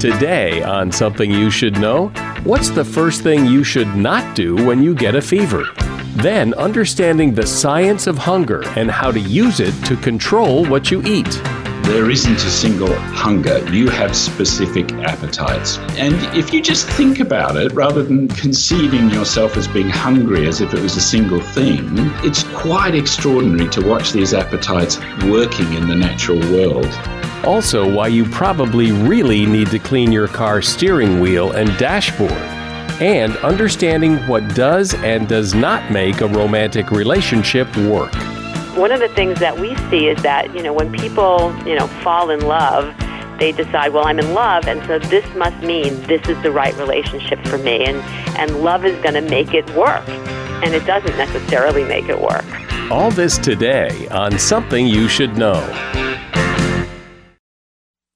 Today, on Something You Should Know, what's the first thing you should not do when you get a fever? Then, understanding the science of hunger and how to use it to control what you eat. There isn't a single hunger. You have specific appetites. And if you just think about it, rather than conceiving yourself as being hungry as if it was a single thing, it's quite extraordinary to watch these appetites working in the natural world. Also, why you probably really need to clean your car steering wheel and dashboard. And understanding what does and does not make a romantic relationship work. One of the things that we see is that, you know, when people, you know, fall in love, they decide, well, I'm in love, and so this must mean this is the right relationship for me, and, and love is going to make it work. And it doesn't necessarily make it work. All this today on Something You Should Know.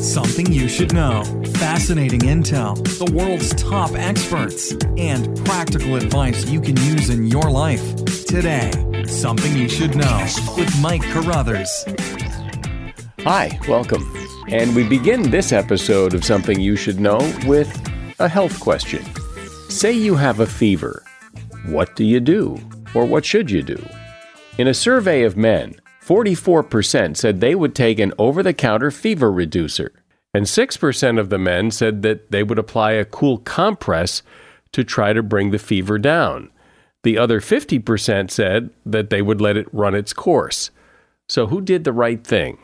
Something you should know. Fascinating intel, the world's top experts, and practical advice you can use in your life. Today, Something You Should Know with Mike Carruthers. Hi, welcome. And we begin this episode of Something You Should Know with a health question. Say you have a fever. What do you do? Or what should you do? In a survey of men, 44% said they would take an over the counter fever reducer, and 6% of the men said that they would apply a cool compress to try to bring the fever down. The other 50% said that they would let it run its course. So, who did the right thing?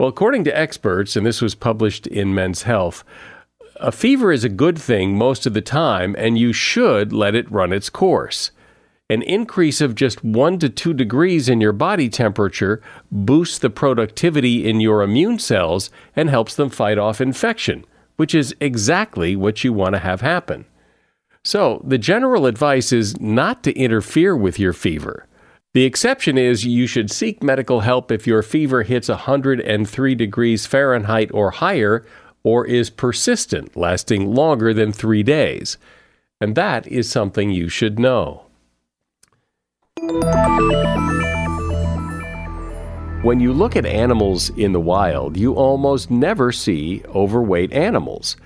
Well, according to experts, and this was published in Men's Health, a fever is a good thing most of the time, and you should let it run its course. An increase of just 1 to 2 degrees in your body temperature boosts the productivity in your immune cells and helps them fight off infection, which is exactly what you want to have happen. So, the general advice is not to interfere with your fever. The exception is you should seek medical help if your fever hits 103 degrees Fahrenheit or higher or is persistent, lasting longer than three days. And that is something you should know. When you look at animals in the wild, you almost never see overweight animals.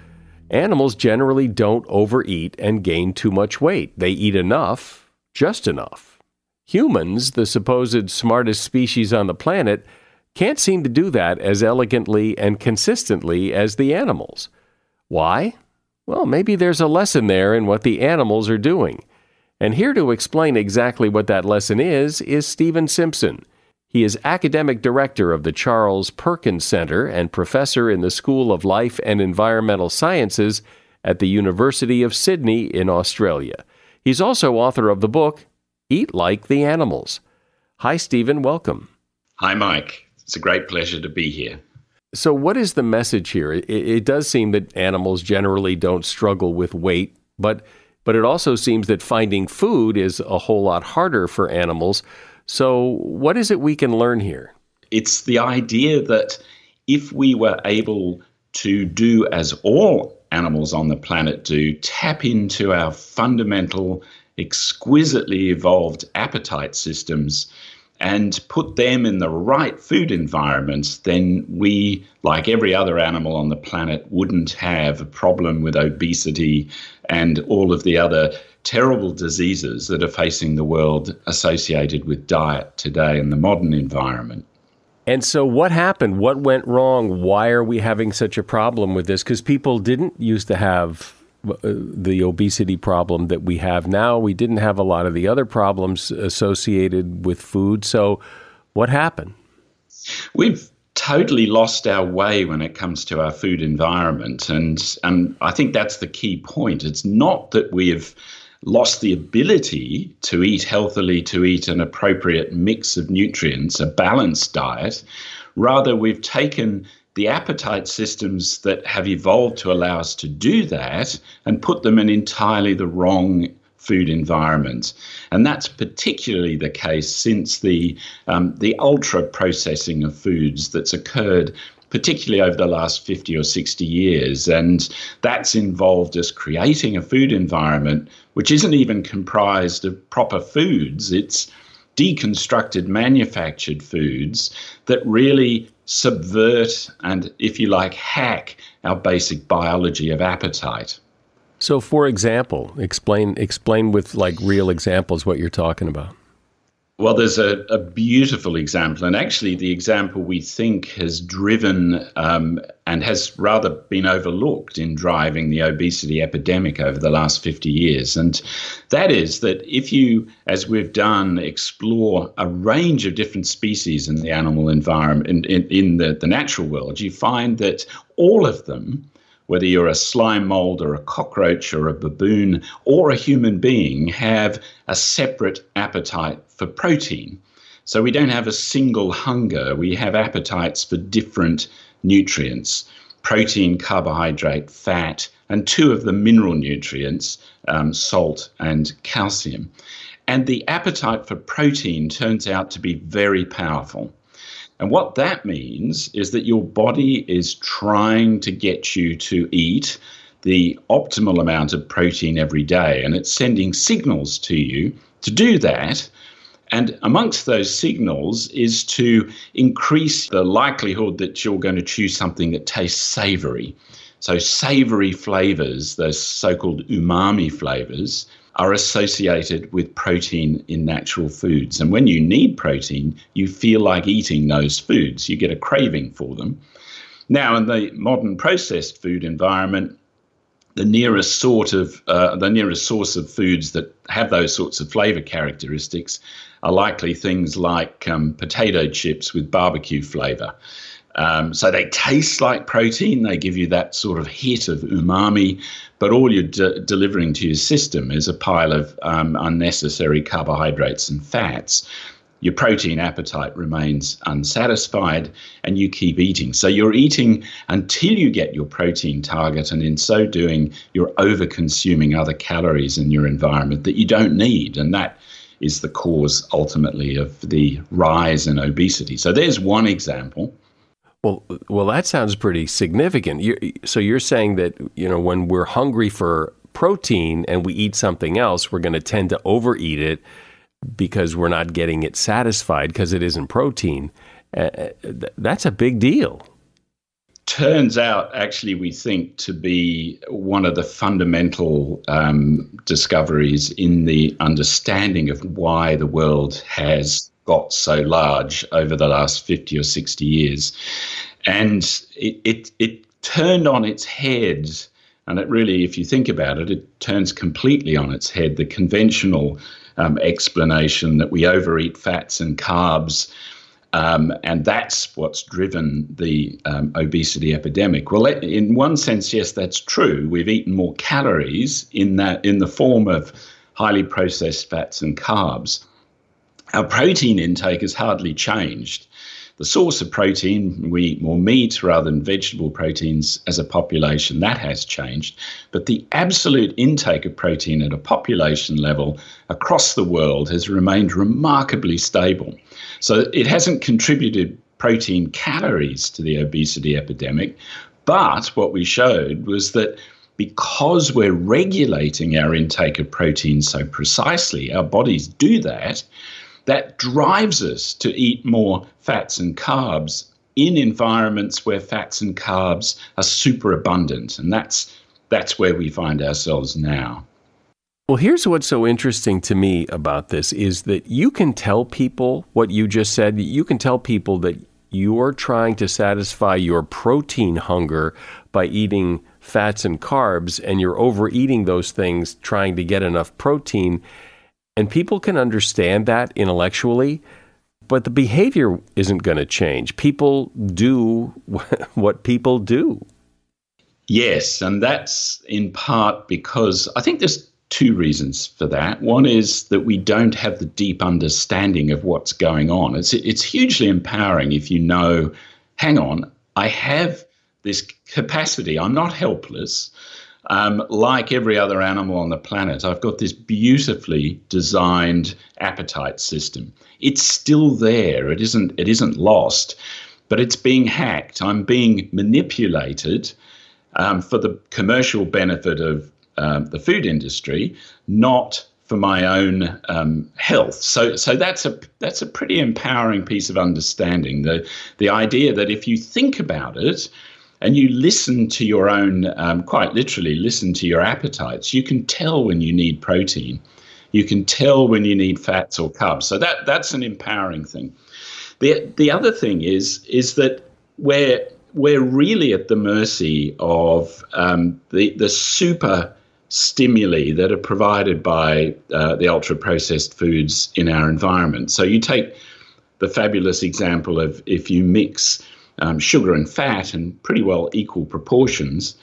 Animals generally don't overeat and gain too much weight. They eat enough, just enough. Humans, the supposed smartest species on the planet, can't seem to do that as elegantly and consistently as the animals. Why? Well, maybe there's a lesson there in what the animals are doing. And here to explain exactly what that lesson is, is Stephen Simpson. He is academic director of the Charles Perkins Center and professor in the School of Life and Environmental Sciences at the University of Sydney in Australia. He's also author of the book, Eat Like the Animals. Hi, Stephen. Welcome. Hi, Mike. It's a great pleasure to be here. So, what is the message here? It, it does seem that animals generally don't struggle with weight, but but it also seems that finding food is a whole lot harder for animals. So, what is it we can learn here? It's the idea that if we were able to do as all animals on the planet do, tap into our fundamental, exquisitely evolved appetite systems, and put them in the right food environments, then we, like every other animal on the planet, wouldn't have a problem with obesity and all of the other terrible diseases that are facing the world associated with diet today in the modern environment. And so, what happened? What went wrong? Why are we having such a problem with this? Because people didn't used to have Uh, the obesity problem that we have now. We didn't have a lot of the other problems associated with food. So, what happened? We've totally lost our way when it comes to our food environment. And, and I think that's the key point. It's not that we've lost the ability to eat healthily, to eat an appropriate mix of nutrients, a balanced diet. Rather, we've taken the appetite systems that have evolved to allow us to do that and put them in entirely the wrong food environment. And that's particularly the case since the, um, the ultra processing of foods that's occurred particularly over the last 50 or 60 years. And that's involved us creating a food environment which isn't even comprised of proper foods. It's deconstructed manufactured foods that really subvert and, if you like, hack our basic biology of appetite. So, for example, explain explain with like real examples what you're talking about. Well, there's a, a beautiful example, and actually, the example we think has driven um, and has rather been overlooked in driving the obesity epidemic over the last 50 years. And that is that if you, as we've done, explore a range of different species in the animal environment, in, in, in the, the natural world, you find that all of them whether you're a slime mold or a cockroach or a baboon or a human being, have a separate appetite for protein. So we don't have a single hunger, we have appetites for different nutrients protein, carbohydrate, fat, and two of the mineral nutrients, um, salt and calcium. And the appetite for protein turns out to be very powerful. And what that means is that your body is trying to get you to eat the optimal amount of protein every day, and it's sending signals to you to do that. And amongst those signals is to increase the likelihood that you're going to choose something that tastes savory. So, savory flavors, those so called umami flavors, are associated with protein in natural foods. And when you need protein, you feel like eating those foods. You get a craving for them. Now, in the modern processed food environment, the nearest sort of uh, the nearest source of foods that have those sorts of flavor characteristics are likely things like um, potato chips with barbecue flavor. Um, so they taste like protein. They give you that sort of hit of umami, but all you're de- delivering to your system is a pile of um, unnecessary carbohydrates and fats. Your protein appetite remains unsatisfied and you keep eating. So you're eating until you get your protein target, and in so doing, you're over consuming other calories in your environment that you don't need. And that is the cause ultimately of the rise in obesity. So there's one example. Well, well, that sounds pretty significant. You're, so you're saying that you know when we're hungry for protein and we eat something else, we're going to tend to overeat it because we're not getting it satisfied because it isn't protein. Uh, that's a big deal. Turns out, actually, we think to be one of the fundamental um, discoveries in the understanding of why the world has got so large over the last 50 or 60 years. And it, it, it turned on its head, and it really, if you think about it, it turns completely on its head the conventional um, explanation that we overeat fats and carbs. Um, and that's what's driven the um, obesity epidemic. Well, in one sense, yes, that's true. We've eaten more calories in that in the form of highly processed fats and carbs our protein intake has hardly changed. The source of protein, we eat more meat rather than vegetable proteins as a population, that has changed. But the absolute intake of protein at a population level across the world has remained remarkably stable. So it hasn't contributed protein calories to the obesity epidemic. But what we showed was that because we're regulating our intake of protein so precisely, our bodies do that that drives us to eat more fats and carbs in environments where fats and carbs are super abundant. And that's, that's where we find ourselves now. Well, here's what's so interesting to me about this is that you can tell people what you just said. You can tell people that you're trying to satisfy your protein hunger by eating fats and carbs, and you're overeating those things trying to get enough protein. And people can understand that intellectually, but the behavior isn't going to change. People do what people do. Yes, and that's in part because I think there's two reasons for that. One is that we don't have the deep understanding of what's going on. It's it's hugely empowering if you know, hang on, I have this capacity. I'm not helpless. Um, like every other animal on the planet, I've got this beautifully designed appetite system. It's still there. It isn't. It isn't lost, but it's being hacked. I'm being manipulated um, for the commercial benefit of um, the food industry, not for my own um, health. So, so that's a that's a pretty empowering piece of understanding. The the idea that if you think about it, and you listen to your own, um, quite literally, listen to your appetites, you can tell when you need protein. You can tell when you need fats or carbs. So that that's an empowering thing. The the other thing is is that we're we're really at the mercy of um, the the super stimuli that are provided by uh, the ultra processed foods in our environment. So you take the fabulous example of if you mix um, sugar and fat in pretty well equal proportions,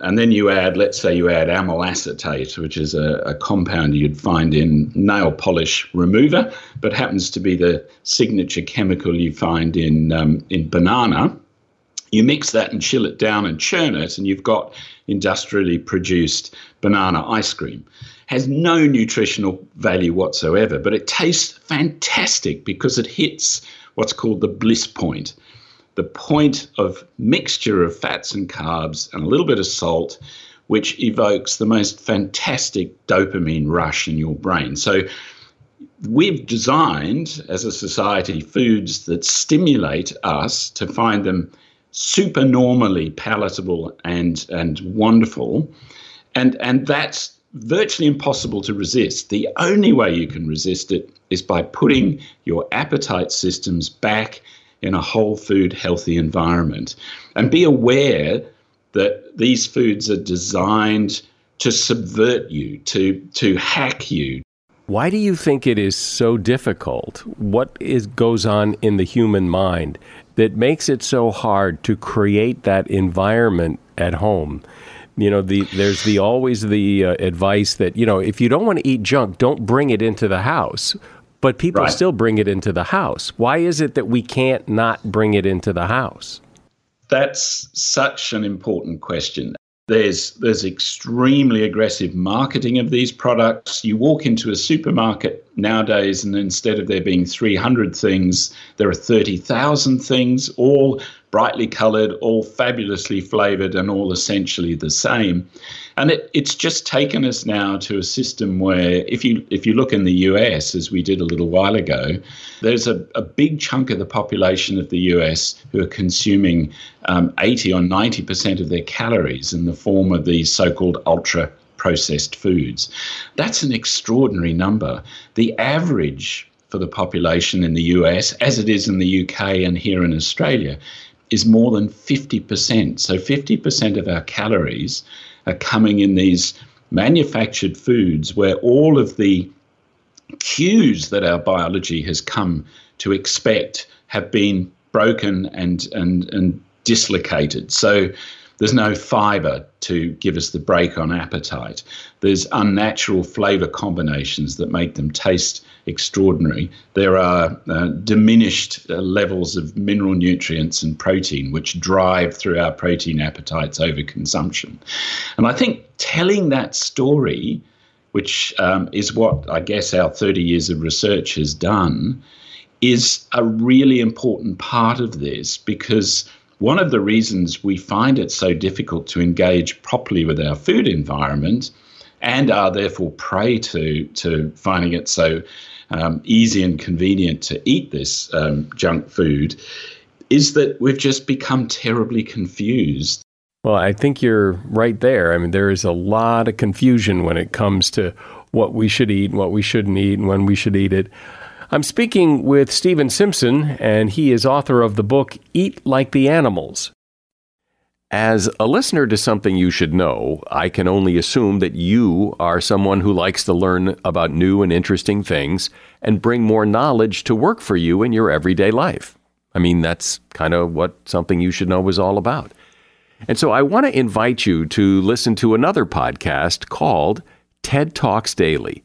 and then you add, let's say, you add amyl acetate, which is a, a, compound you'd find in nail polish remover, but happens to be the signature chemical you find in um, in banana. You mix that and chill it down and churn it, and you've got industrially produced banana ice cream. Has no nutritional value whatsoever, but it tastes fantastic because it hits what's called the bliss point the point of mixture of fats and carbs and a little bit of salt, which evokes the most fantastic dopamine rush in your brain. So we've designed as a society foods that stimulate us to find them super normally palatable and and wonderful and and that's virtually impossible to resist the only way you can resist it is by putting your appetite systems back in a whole food healthy environment and be aware that these foods are designed to subvert you to to hack you why do you think it is so difficult? What is goes on in the human mind that makes it so hard to create that environment at home? You know, the, there's the always the uh, advice that you know if you don't want to eat junk, don't bring it into the house. But people right. still bring it into the house. Why is it that we can't not bring it into the house? That's such an important question. There's there's extremely aggressive marketing of these products. You walk into a supermarket nowadays, and instead of there being 300 things, there are 30,000 things, all brightly coloured, all fabulously flavoured, and all essentially the same. And it, it's just taken us now to a system where, if you if you look in the US, as we did a little while ago, there's a, a big chunk of the population of the US who are consuming um, 80 or 90 percent of their calories in the form of these so-called ultra processed foods. That's an extraordinary number. The average for the population in the US, as it is in the UK and here in Australia, is more than 50%. So 50% of our calories are coming in these manufactured foods where all of the cues that our biology has come to expect have been broken and and and dislocated. So there's no fiber to give us the break on appetite. There's unnatural flavor combinations that make them taste extraordinary. There are uh, diminished uh, levels of mineral nutrients and protein, which drive through our protein appetites over consumption. And I think telling that story, which um, is what I guess our 30 years of research has done, is a really important part of this because one of the reasons we find it so difficult to engage properly with our food environment and are therefore prey to, to finding it so um, easy and convenient to eat this um, junk food is that we've just become terribly confused. Well, I think you're right there. I mean, there is a lot of confusion when it comes to what we should eat, what we shouldn't eat, and when we should eat it. I'm speaking with Stephen Simpson, and he is author of the book Eat Like the Animals as a listener to something you should know, I can only assume that you are someone who likes to learn about new and interesting things and bring more knowledge to work for you in your everyday life. I mean, that's kind of what something you should know is all about. And so I want to invite you to listen to another podcast called TED Talks Daily.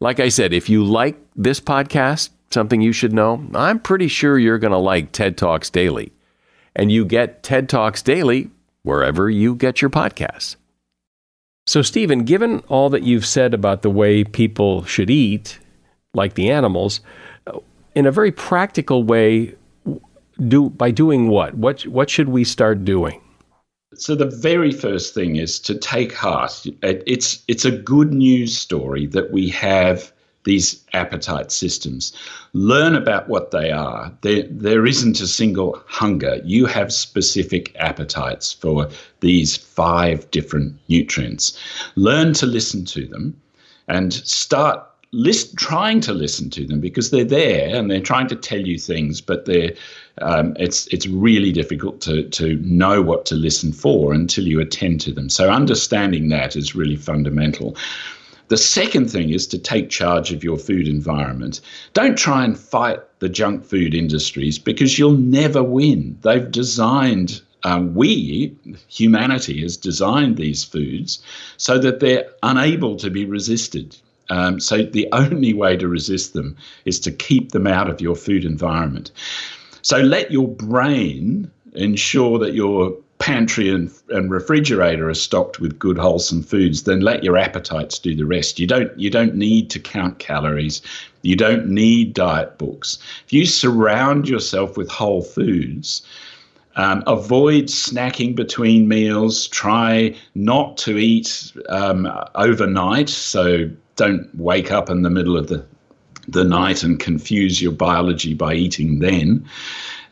Like I said, if you like this podcast, something you should know? I'm pretty sure you're going to like TED Talks Daily. And you get TED Talks Daily wherever you get your podcasts. So, Stephen, given all that you've said about the way people should eat, like the animals, in a very practical way, do by doing what? What what should we start doing? So the very first thing is to take heart. It's it's a good news story that we have these appetite systems. Learn about what they are. There, there isn't a single hunger. You have specific appetites for these five different nutrients. Learn to listen to them and start list, trying to listen to them because they're there and they're trying to tell you things, but they're um, it's it's really difficult to to know what to listen for until you attend to them. So understanding that is really fundamental. The second thing is to take charge of your food environment. Don't try and fight the junk food industries because you'll never win. They've designed um, we, humanity, has designed these foods so that they're unable to be resisted. Um, so the only way to resist them is to keep them out of your food environment. So let your brain ensure that your pantry and, and refrigerator are stocked with good wholesome foods, then let your appetites do the rest. You don't you don't need to count calories. You don't need diet books. If you surround yourself with whole foods, um, avoid snacking between meals. Try not to eat um, overnight. So don't wake up in the middle of the the night and confuse your biology by eating then.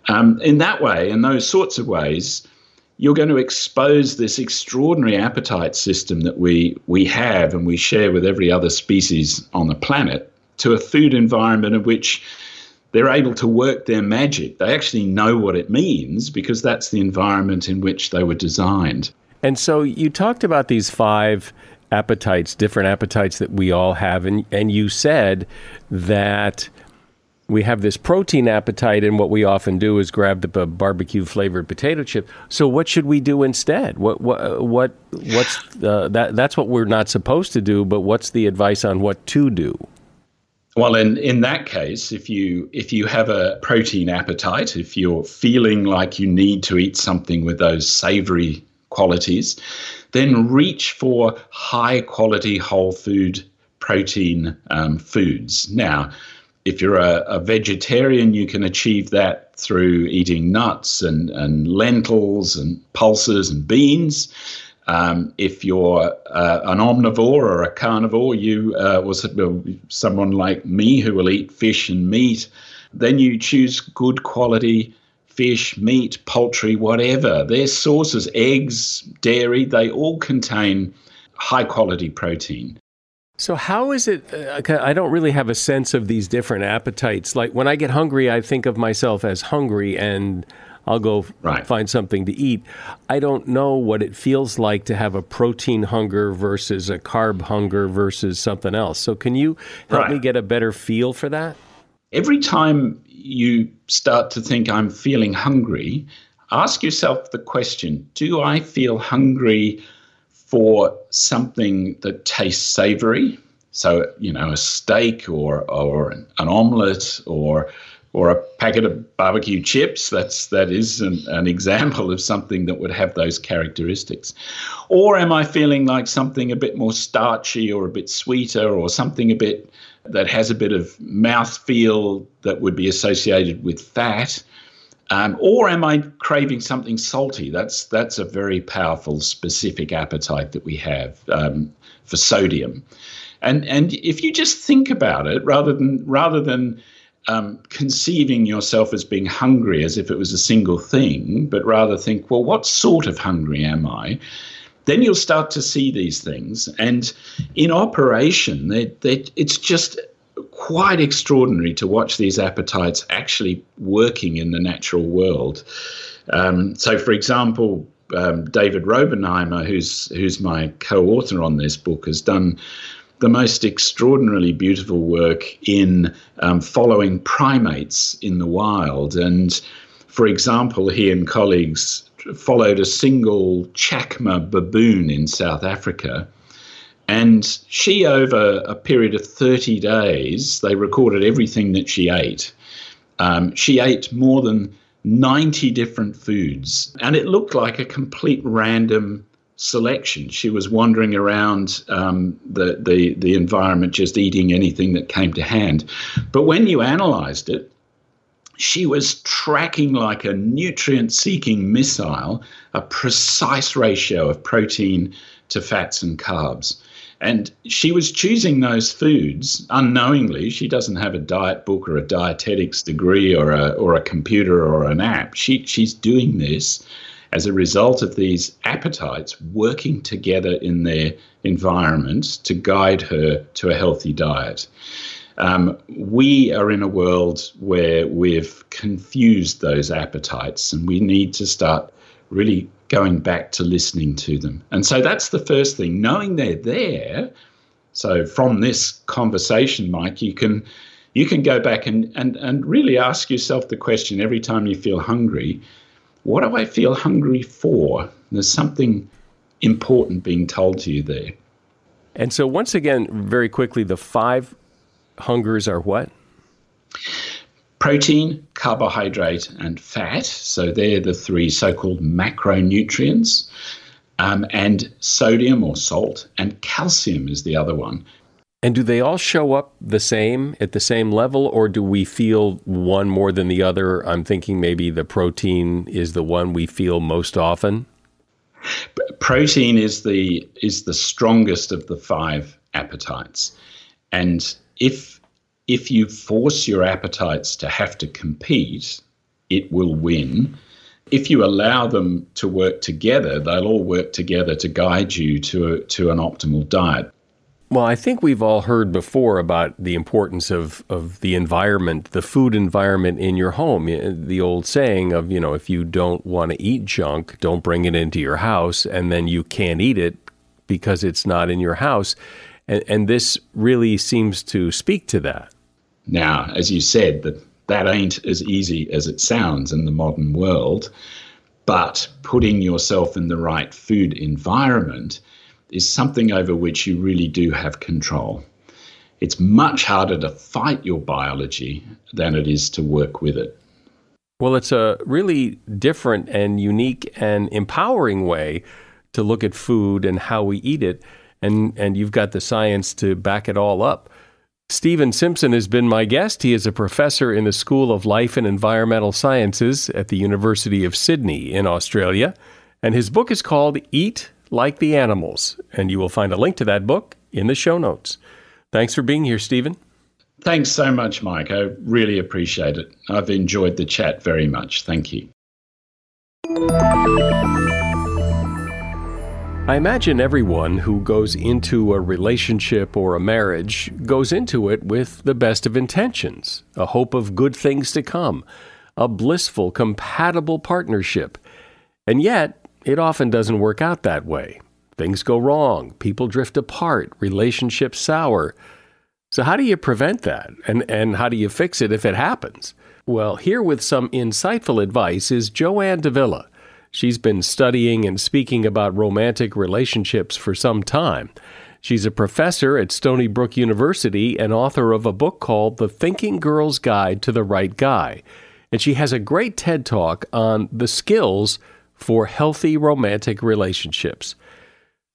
Um, in that way, in those sorts of ways, you're going to expose this extraordinary appetite system that we, we have and we share with every other species on the planet to a food environment in which they're able to work their magic. They actually know what it means because that's the environment in which they were designed. And so you talked about these five appetites, different appetites that we all have, and, and you said that we have this protein appetite, and what we often do is grab the barbecue flavored potato chip. So, what should we do instead? What what what what's uh, that? That's what we're not supposed to do. But what's the advice on what to do? Well, in, in that case, if you if you have a protein appetite, if you're feeling like you need to eat something with those savory qualities, then reach for high quality whole food protein um, foods. Now, if you're a, a, vegetarian, you can achieve that through eating nuts and, and lentils and pulses and beans. Um, if you're uh, an omnivore or a carnivore, you uh, was someone like me who will eat fish and meat, then you choose good quality fish, meat, poultry, whatever. Their sources, eggs, dairy, they all contain high quality protein. So how is it? Uh, I don't really have a sense of these different appetites. Like when I get hungry, I think of myself as hungry, and I'll go right. find something to eat. I don't know what it feels like to have a protein hunger versus a carb hunger versus something else. So can you help right. me get a better feel for that? Every time you start to think I'm feeling hungry, ask yourself the question: Do I feel hungry? for something that tastes savory. So, you know, a steak or, or an omelette or or a packet of barbecue chips. That's that is an, an, example of something that would have those characteristics. Or am I feeling like something a bit more starchy or a bit sweeter or something a bit that has a bit of mouth feel that would be associated with fat? Um, or am I craving something salty? That's that's a very powerful specific appetite that we have um, for sodium, and and if you just think about it, rather than rather than um, conceiving yourself as being hungry as if it was a single thing, but rather think, well, what sort of hungry am I? Then you'll start to see these things. And in operation, they, they, it's just quite extraordinary to watch these appetites actually working in the natural world. Um, so, for example, um, David Raubenheimer, who's who's my co-author on this book, has done the most extraordinarily beautiful work in um, following primates in the wild. And for example, he and colleagues followed a single chacma baboon in South Africa. And she, over a period of 30 days, they recorded everything that she ate. Um, she ate more than 90 different foods, and it looked like a complete random selection. She was wandering around um, the, the, the environment, just eating anything that came to hand. But when you analyzed it, she was tracking like a nutrient seeking missile a precise ratio of protein to fats and carbs. And she was choosing those foods unknowingly. She doesn't have a diet book or a dietetics degree or a, or a computer or an app. She, she's doing this as a result of these appetites working together in their environment to guide her to a healthy diet. Um, we are in a world where we've confused those appetites and we need to start really going back to listening to them. And so that's the first thing, knowing they're there. So from this conversation, Mike, you can you can go back and, and, and really ask yourself the question every time you feel hungry, what do I feel hungry for? There's something important being told to you there. And so, once again, very quickly, the five hungers are what? Protein, carbohydrate, and fat. So, they're the three so called macronutrients. Um, and sodium or salt, and calcium is the other one. And do they all show up the same at the same level, or do we feel one more than the other? I'm thinking maybe the protein is the one we feel most often. Protein is the is the strongest of the five appetites, and if if you force your appetites to have to compete, it will win. If you allow them to work together, they'll all work together to guide you to a, to an optimal diet. Well, I think we've all heard before about the importance of, of the environment, the food environment in your home. The old saying of, you know, if you don't want to eat junk, don't bring it into your house, and then you can't eat it because it's not in your house. And, and this really seems to speak to that. Now, as you said, that that ain't as easy as it sounds in the modern world, but putting yourself in the right food environment – is something over which you really do have control. It's much harder to fight your biology than it is to work with it. Well, it's a really different and unique and empowering way to look at food and how we eat it. And, and you've got the science to back it all up. Stephen Simpson has been my guest. He is a professor in the School of Life and Environmental Sciences at the University of Sydney in Australia. And his book is called Eat like the animals. And you will find a link to that book in the show notes. Thanks for being here, Stephen. Thanks so much, Mike. I really appreciate it. I've enjoyed the chat very much. Thank you. I imagine everyone who goes into a relationship or a marriage goes into it with the best of intentions, a hope of good things to come, a blissful, compatible partnership. And yet, it often doesn't work out that way. Things go wrong, people drift apart, relationships sour. So, how do you prevent that? And, and how do you fix it if it happens? Well, here with some insightful advice is Joanne Davila. She's been studying and speaking about romantic relationships for some time. She's a professor at Stony Brook University and author of a book called The Thinking Girl's Guide to the Right Guy. And she has a great TED talk on the skills for healthy romantic relationships.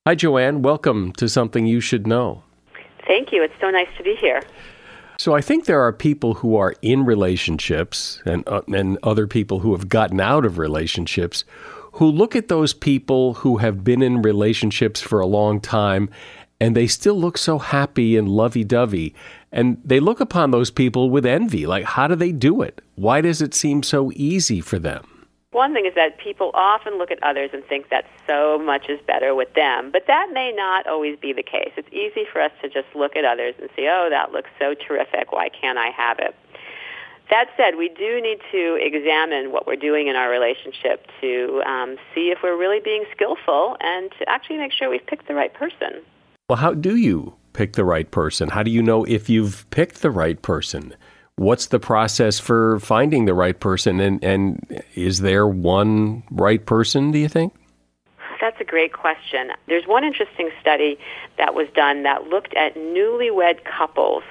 Hi, Joanne. Welcome to Something You Should Know. Thank you. It's so nice to be here. So I think there are people who are in relationships and uh, and other people who have gotten out of relationships who look at those people who have been in relationships for a long time and they still look so happy and lovey-dovey and they look upon those people with envy like how do they do it? Why does it seem so easy for them? One thing is that people often look at others and think that so much is better with them, but that may not always be the case. It's easy for us to just look at others and say, oh, that looks so terrific. Why can't I have it? That said, we do need to examine what we're doing in our relationship to um, see if we're really being skillful and to actually make sure we've picked the right person. Well, how do you pick the right person? How do you know if you've picked the right person? What's the process for finding the right person? And, and is there one right person do you think? That's a great question. There's one interesting study that was done that looked at newlywed couples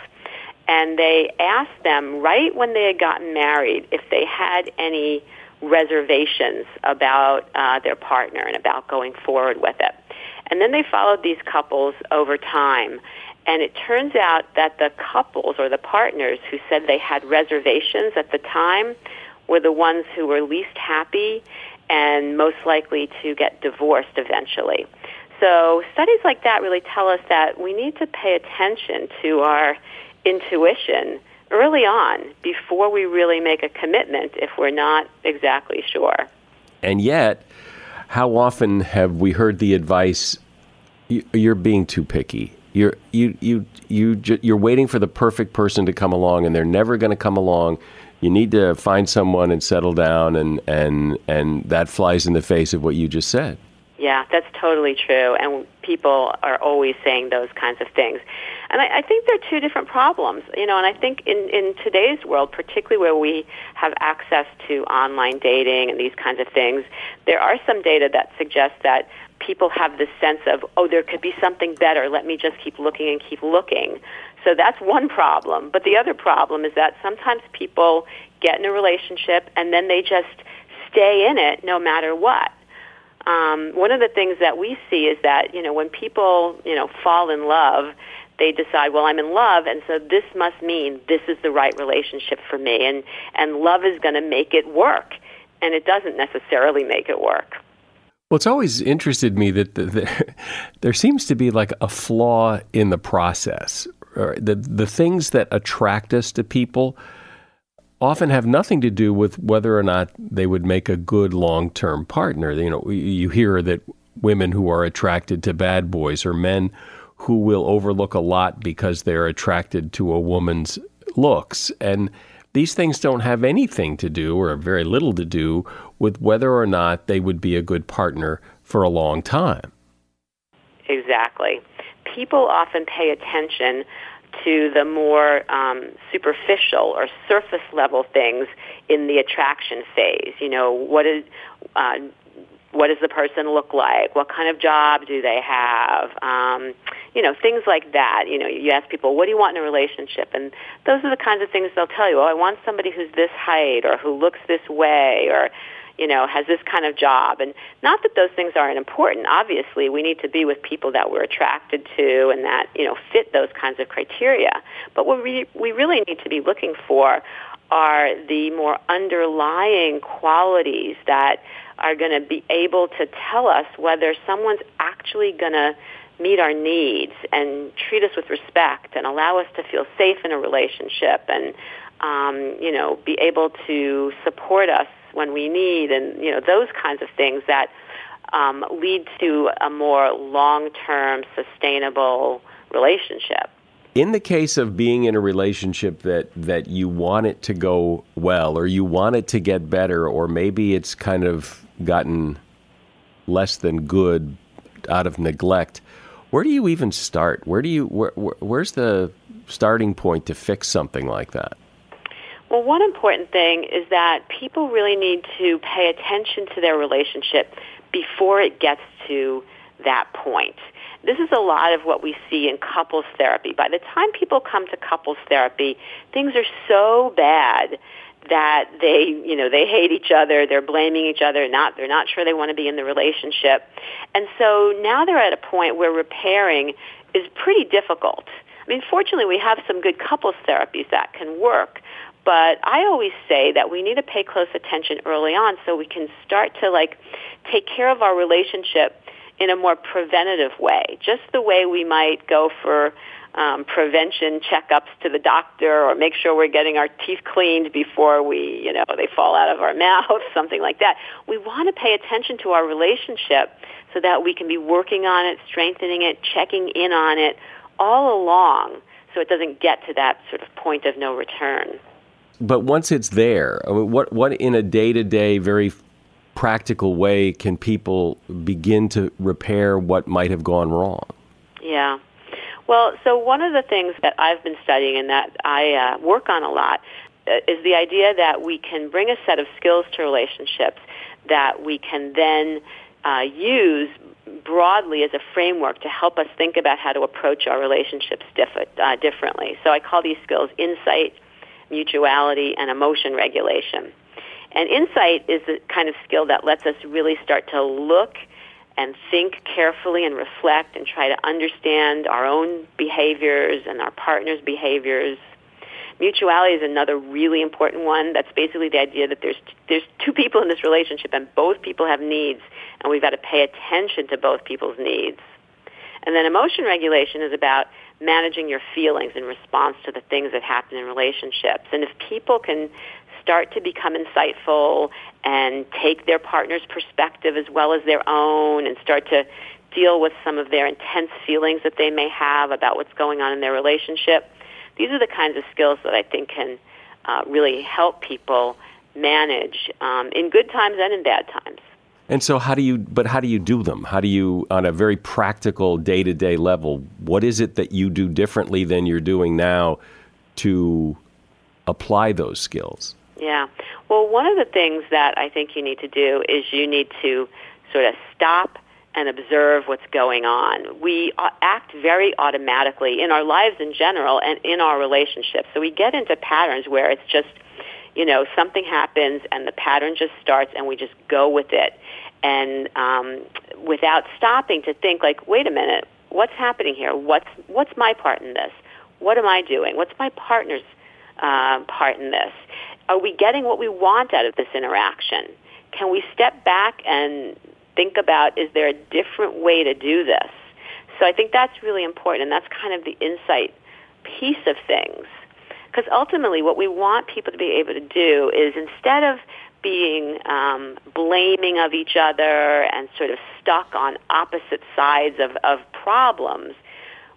and they asked them right when they had gotten married if they had any reservations about uh, their partner and about going forward with it. And then they followed these couples over time and it turns out that the couples or the partners who said they had reservations at the time were the ones who were least happy and most likely to get divorced eventually. So studies like that really tell us that we need to pay attention to our intuition early on before we really make a commitment if we're not exactly sure. And yet, how often have we heard the advice you're being too picky? You're you you you you're waiting for the perfect person to come along, and they're never going to come along. You need to find someone and settle down, and and and that flies in the face of what you just said. Yeah, that's totally true. And people are always saying those kinds of things. And I, I think there are two different problems, you know, and I think in, in today's world, particularly where we have access to online dating and these kinds of things, there are some data that suggests that people have this sense of, oh, there could be something better. Let me just keep looking and keep looking. So that's one problem. But the other problem is that sometimes people get in a relationship and then they just stay in it no matter what. Um, one of the things that we see is that you know when people you know fall in love, they decide, well, I'm in love, and so this must mean this is the right relationship for me, and and love is going to make it work, and it doesn't necessarily make it work. Well, it's always interested me that the, the, there seems to be like a flaw in the process. The the things that attract us to people often have nothing to do with whether or not they would make a good long term partner. You know, you hear that women who are attracted to bad boys or men who will overlook a lot because they're attracted to a woman's looks and these things don't have anything to do, or very little to do, with whether or not they would be a good partner for a long time. Exactly. People often pay attention to the more um, superficial or surface level things in the attraction phase. You know, what is uh, what does the person look like? What kind of job do they have? Um, you know, things like that. You know, you ask people, what do you want in a relationship? And those are the kinds of things they'll tell you. Oh, I want somebody who's this height or who looks this way or, you know, has this kind of job. And not that those things aren't important. Obviously, we need to be with people that we're attracted to and that, you know, fit those kinds of criteria. But what we, we really need to be looking for are the more underlying qualities that are going to be able to tell us whether someone's actually going to meet our needs and treat us with respect and allow us to feel safe in a relationship and um, you know be able to support us when we need and you know those kinds of things that um, lead to a more long-term sustainable relationship in the case of being in a relationship that that you want it to go well or you want it to get better or maybe it's kind of gotten less than good out of neglect where do you even start? Where do you where, where, where's the starting point to fix something like that? Well one important thing is that people really need to pay attention to their relationship before it gets to that point This is a lot of what we see in couples therapy. By the time people come to couples therapy, things are so bad that they, you know, they hate each other, they're blaming each other, not they're not sure they want to be in the relationship. And so now they're at a point where repairing is pretty difficult. I mean, fortunately, we have some good couples therapies that can work, but I always say that we need to pay close attention early on so we can start to like take care of our relationship in a more preventative way, just the way we might go for um, prevention checkups to the doctor or make sure we're getting our teeth cleaned before we, you know, they fall out of our mouth, something like that. We want to pay attention to our relationship so that we can be working on it, strengthening it, checking in on it all along so it doesn't get to that sort of point of no return. But once it's there, what what in a day-to-day very practical way can people begin to repair what might have gone wrong? Yeah. Well, so one of the things that I've been studying and that I uh, work on a lot uh, is the idea that we can bring a set of skills to relationships that we can then uh, use broadly as a framework to help us think about how to approach our relationships diff- uh, differently. So I call these skills insight, mutuality, and emotion regulation. And insight is the kind of skill that lets us really start to look and think carefully and reflect and try to understand our own behaviors and our partner's behaviors. Mutuality is another really important one. That's basically the idea that there's there's two people in this relationship and both people have needs and we've got to pay attention to both people's needs. And then emotion regulation is about managing your feelings in response to the things that happen in relationships. And if people can start to become insightful and take their partner's perspective as well as their own and start to deal with some of their intense feelings that they may have about what's going on in their relationship. These are the kinds of skills that I think can uh, really help people manage um, in good times and in bad times. And so, how do you? But how do you do them? How do you, on a very practical, day-to-day level, what is it that you do differently than you're doing now to apply those skills? Yeah. Well, one of the things that I think you need to do is you need to sort of stop and observe what's going on. We act very automatically in our lives in general and in our relationships. So we get into patterns where it's just, you know, something happens and the pattern just starts and we just go with it. And um, without stopping to think like, wait a minute, what's happening here? What's, what's my part in this? What am I doing? What's my partner's uh, part in this? Are we getting what we want out of this interaction? Can we step back and think about is there a different way to do this? So I think that's really important, and that's kind of the insight piece of things. Because ultimately, what we want people to be able to do is instead of being um, blaming of each other and sort of stuck on opposite sides of, of problems,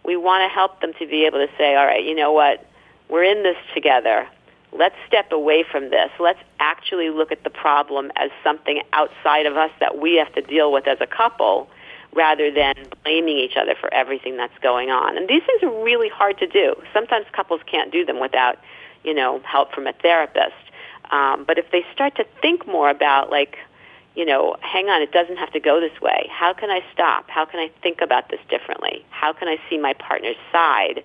we want to help them to be able to say, all right, you know what, we're in this together let's step away from this. Let's actually look at the problem as something outside of us that we have to deal with as a couple rather than blaming each other for everything that's going on. And these things are really hard to do. Sometimes couples can't do them without, you know, help from a therapist. Um, but if they start to think more about like, you know, hang on, it doesn't have to go this way. How can I stop? How can I think about this differently? How can I see my partner's side?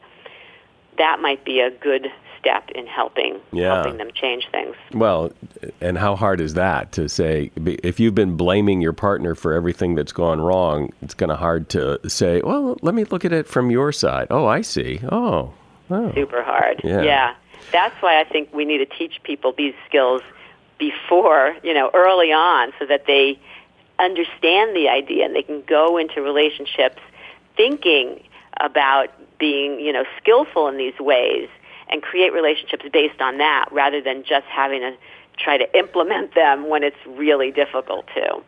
That might be a good step in helping yeah. helping them change things. Well, and how hard is that to say if you've been blaming your partner for everything that's gone wrong, it's kind of hard to say, well, let me look at it from your side. Oh, I see. Oh. oh. Super hard. Yeah. yeah. That's why I think we need to teach people these skills before, you know, early on so that they understand the idea and they can go into relationships thinking about being, you know, skillful in these ways and create relationships based on that rather than just having to try to implement them when it's really difficult to.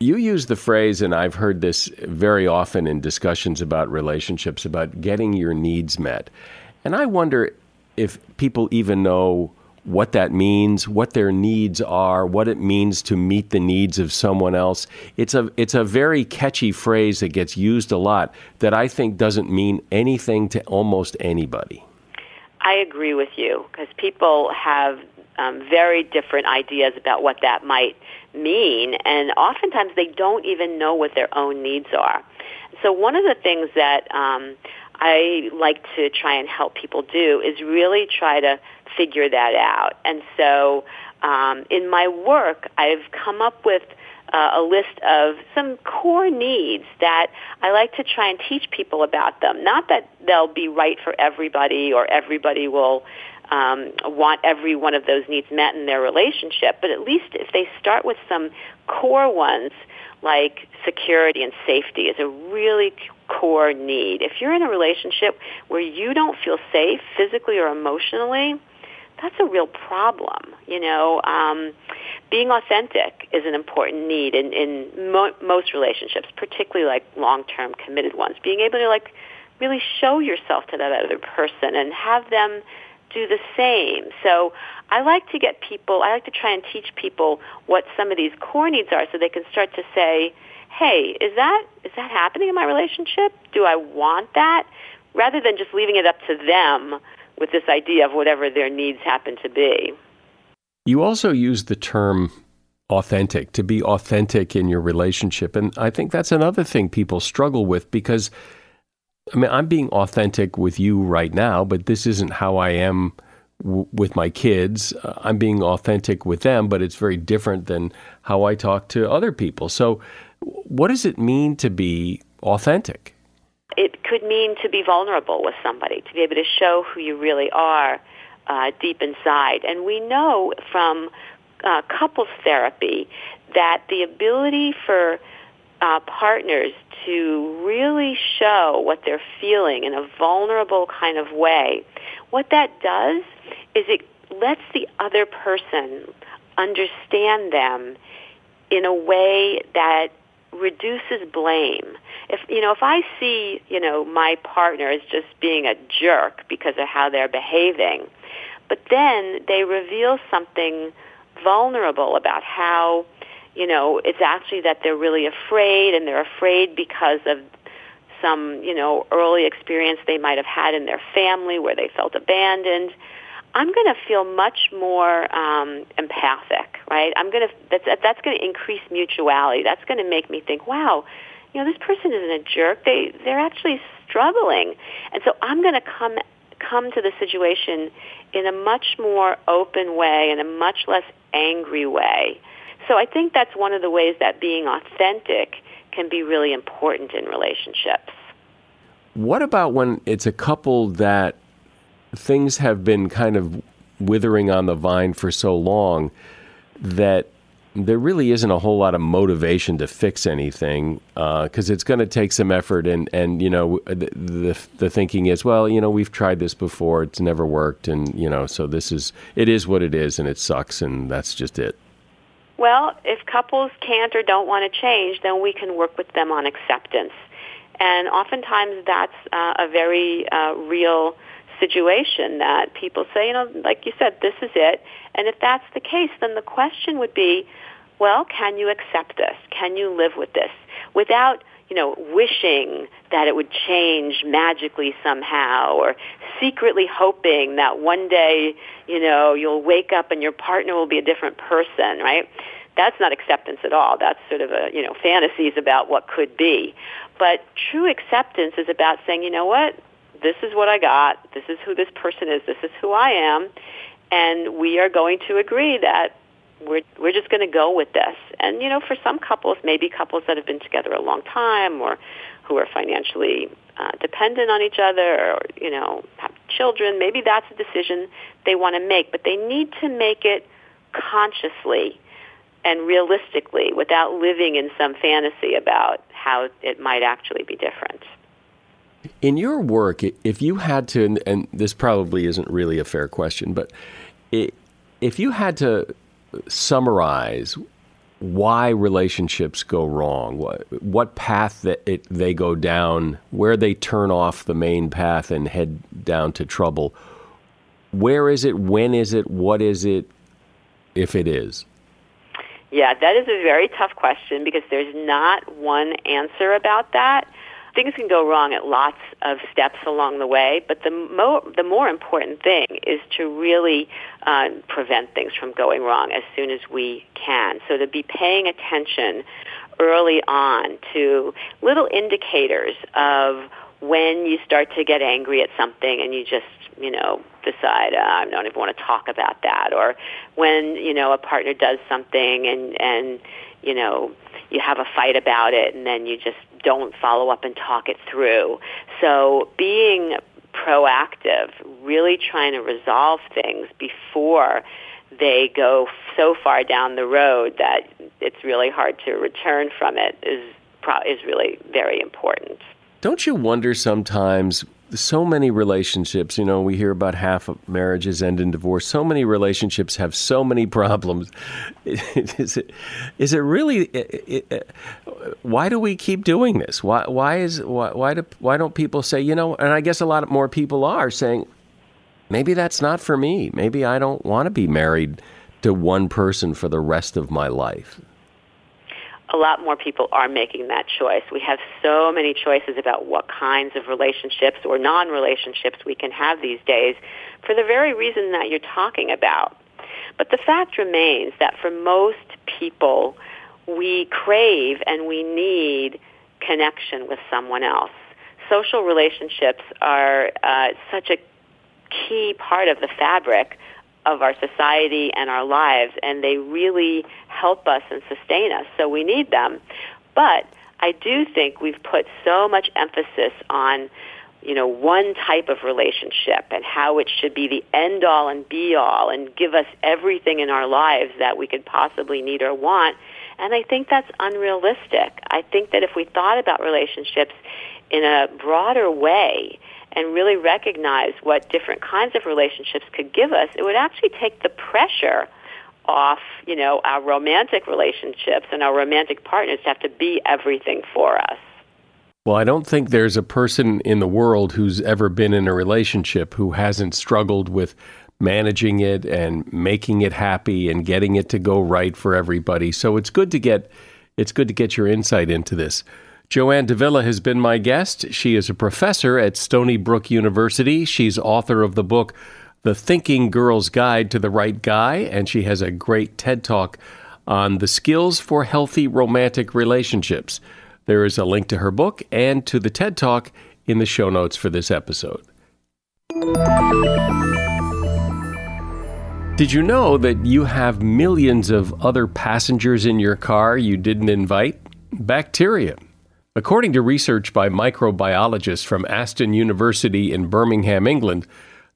You use the phrase, and I've heard this very often in discussions about relationships, about getting your needs met. And I wonder if people even know what that means, what their needs are, what it means to meet the needs of someone else. It's a it's a very catchy phrase that gets used a lot that I think doesn't mean anything to almost anybody. I agree with you because people have um, very different ideas about what that might mean, and oftentimes they don't even know what their own needs are. so one of the things that um, I like to try and help people do is really try to figure that out. And so um, in my work, I've come up with uh, a list of some core needs that I like to try and teach people about them. Not that they'll be right for everybody or everybody will um, want every one of those needs met in their relationship, but at least if they start with some core ones like security and safety is a really core need. If you're in a relationship where you don't feel safe physically or emotionally, that's a real problem. You know, um, being authentic is an important need in, in mo- most relationships, particularly like long-term committed ones. Being able to like really show yourself to that other person and have them do the same. So I like to get people, I like to try and teach people what some of these core needs are so they can start to say, hey, is that, is that happening in my relationship? Do I want that? Rather than just leaving it up to them with this idea of whatever their needs happen to be. You also use the term authentic, to be authentic in your relationship. And I think that's another thing people struggle with because, I mean, I'm being authentic with you right now, but this isn't how I am w- with my kids. Uh, I'm being authentic with them, but it's very different than how I talk to other people. So, what does it mean to be authentic? Could mean to be vulnerable with somebody, to be able to show who you really are uh, deep inside. And we know from uh, couples therapy that the ability for uh, partners to really show what they're feeling in a vulnerable kind of way, what that does is it lets the other person understand them in a way that reduces blame. If you know, if I see, you know, my partner as just being a jerk because of how they're behaving, but then they reveal something vulnerable about how, you know, it's actually that they're really afraid and they're afraid because of some, you know, early experience they might have had in their family where they felt abandoned. I'm going to feel much more um, empathic, right? I'm going to that's that's going to increase mutuality. That's going to make me think, wow, you know, this person isn't a jerk. They they're actually struggling, and so I'm going to come come to the situation in a much more open way, in a much less angry way. So I think that's one of the ways that being authentic can be really important in relationships. What about when it's a couple that things have been kind of withering on the vine for so long that there really isn't a whole lot of motivation to fix anything because uh, it's going to take some effort and and you know the, the, the thinking is well you know we've tried this before it's never worked and you know so this is it is what it is and it sucks and that's just it. Well if couples can't or don't want to change then we can work with them on acceptance. And oftentimes that's uh, a very uh, real situation that people say, you know, like you said, this is it. And if that's the case, then the question would be, well, can you accept this? Can you live with this without, you know, wishing that it would change magically somehow or secretly hoping that one day, you know, you'll wake up and your partner will be a different person, right? That's not acceptance at all. That's sort of a, you know, fantasies about what could be. But true acceptance is about saying, you know what? This is what I got. This is who this person is. This is who I am. And we are going to agree that we're we're just going to go with this. And you know, for some couples, maybe couples that have been together a long time or who are financially uh, dependent on each other or you know have children, maybe that's a decision they want to make, but they need to make it consciously and realistically without living in some fantasy about how it might actually be different. In your work, if you had to, and this probably isn't really a fair question, but if you had to summarize why relationships go wrong, what, what path that it, they go down, where they turn off the main path and head down to trouble. Where is it? When is it? What is it? If it is. Yeah, that is a very tough question because there's not one answer about that things can go wrong at lots of steps along the way, but the, mo- the more important thing is to really uh, prevent things from going wrong as soon as we can. So to be paying attention early on to little indicators of when you start to get angry at something and you just, you know, decide uh, I don't even want to talk about that, or when you know a partner does something and and you know you have a fight about it and then you just don't follow up and talk it through. So being proactive, really trying to resolve things before they go so far down the road that it's really hard to return from it is is really very important. Don't you wonder sometimes? So many relationships, you know, we hear about half of marriages end in divorce. So many relationships have so many problems. Is it, is it really? It, it, why do we keep doing this? Why, why is why, why do why don't people say, you know? And I guess a lot more people are saying, maybe that's not for me. Maybe I don't want to be married to one person for the rest of my life a lot more people are making that choice. We have so many choices about what kinds of relationships or non-relationships we can have these days for the very reason that you're talking about. But the fact remains that for most people, we crave and we need connection with someone else. Social relationships are uh, such a key part of the fabric of our society and our lives, and they really help us and sustain us. So we need them. But I do think we've put so much emphasis on you know one type of relationship and how it should be the end all and be all and give us everything in our lives that we could possibly need or want and I think that's unrealistic. I think that if we thought about relationships in a broader way and really recognize what different kinds of relationships could give us, it would actually take the pressure off, you know, our romantic relationships and our romantic partners to have to be everything for us. Well, I don't think there's a person in the world who's ever been in a relationship who hasn't struggled with managing it and making it happy and getting it to go right for everybody. So it's good to get it's good to get your insight into this. Joanne Davila has been my guest. She is a professor at Stony Brook University. She's author of the book The Thinking Girl's Guide to the Right Guy, and she has a great TED Talk on the skills for healthy romantic relationships. There is a link to her book and to the TED Talk in the show notes for this episode. Did you know that you have millions of other passengers in your car you didn't invite? Bacteria. According to research by microbiologists from Aston University in Birmingham, England,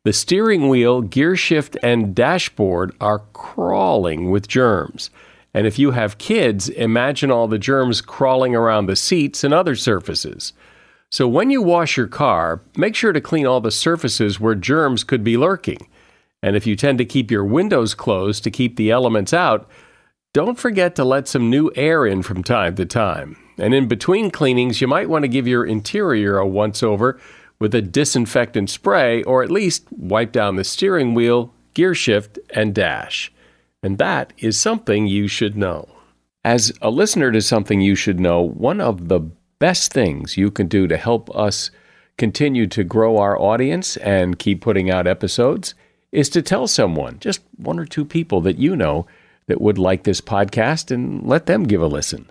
the steering wheel, gear shift, and dashboard are crawling with germs. And if you have kids, imagine all the germs crawling around the seats and other surfaces. So when you wash your car, make sure to clean all the surfaces where germs could be lurking. And if you tend to keep your windows closed to keep the elements out, don't forget to let some new air in from time to time. And in between cleanings, you might want to give your interior a once over with a disinfectant spray or at least wipe down the steering wheel, gear shift, and dash. And that is something you should know. As a listener to something you should know, one of the best things you can do to help us continue to grow our audience and keep putting out episodes is to tell someone, just one or two people that you know, that would like this podcast and let them give a listen.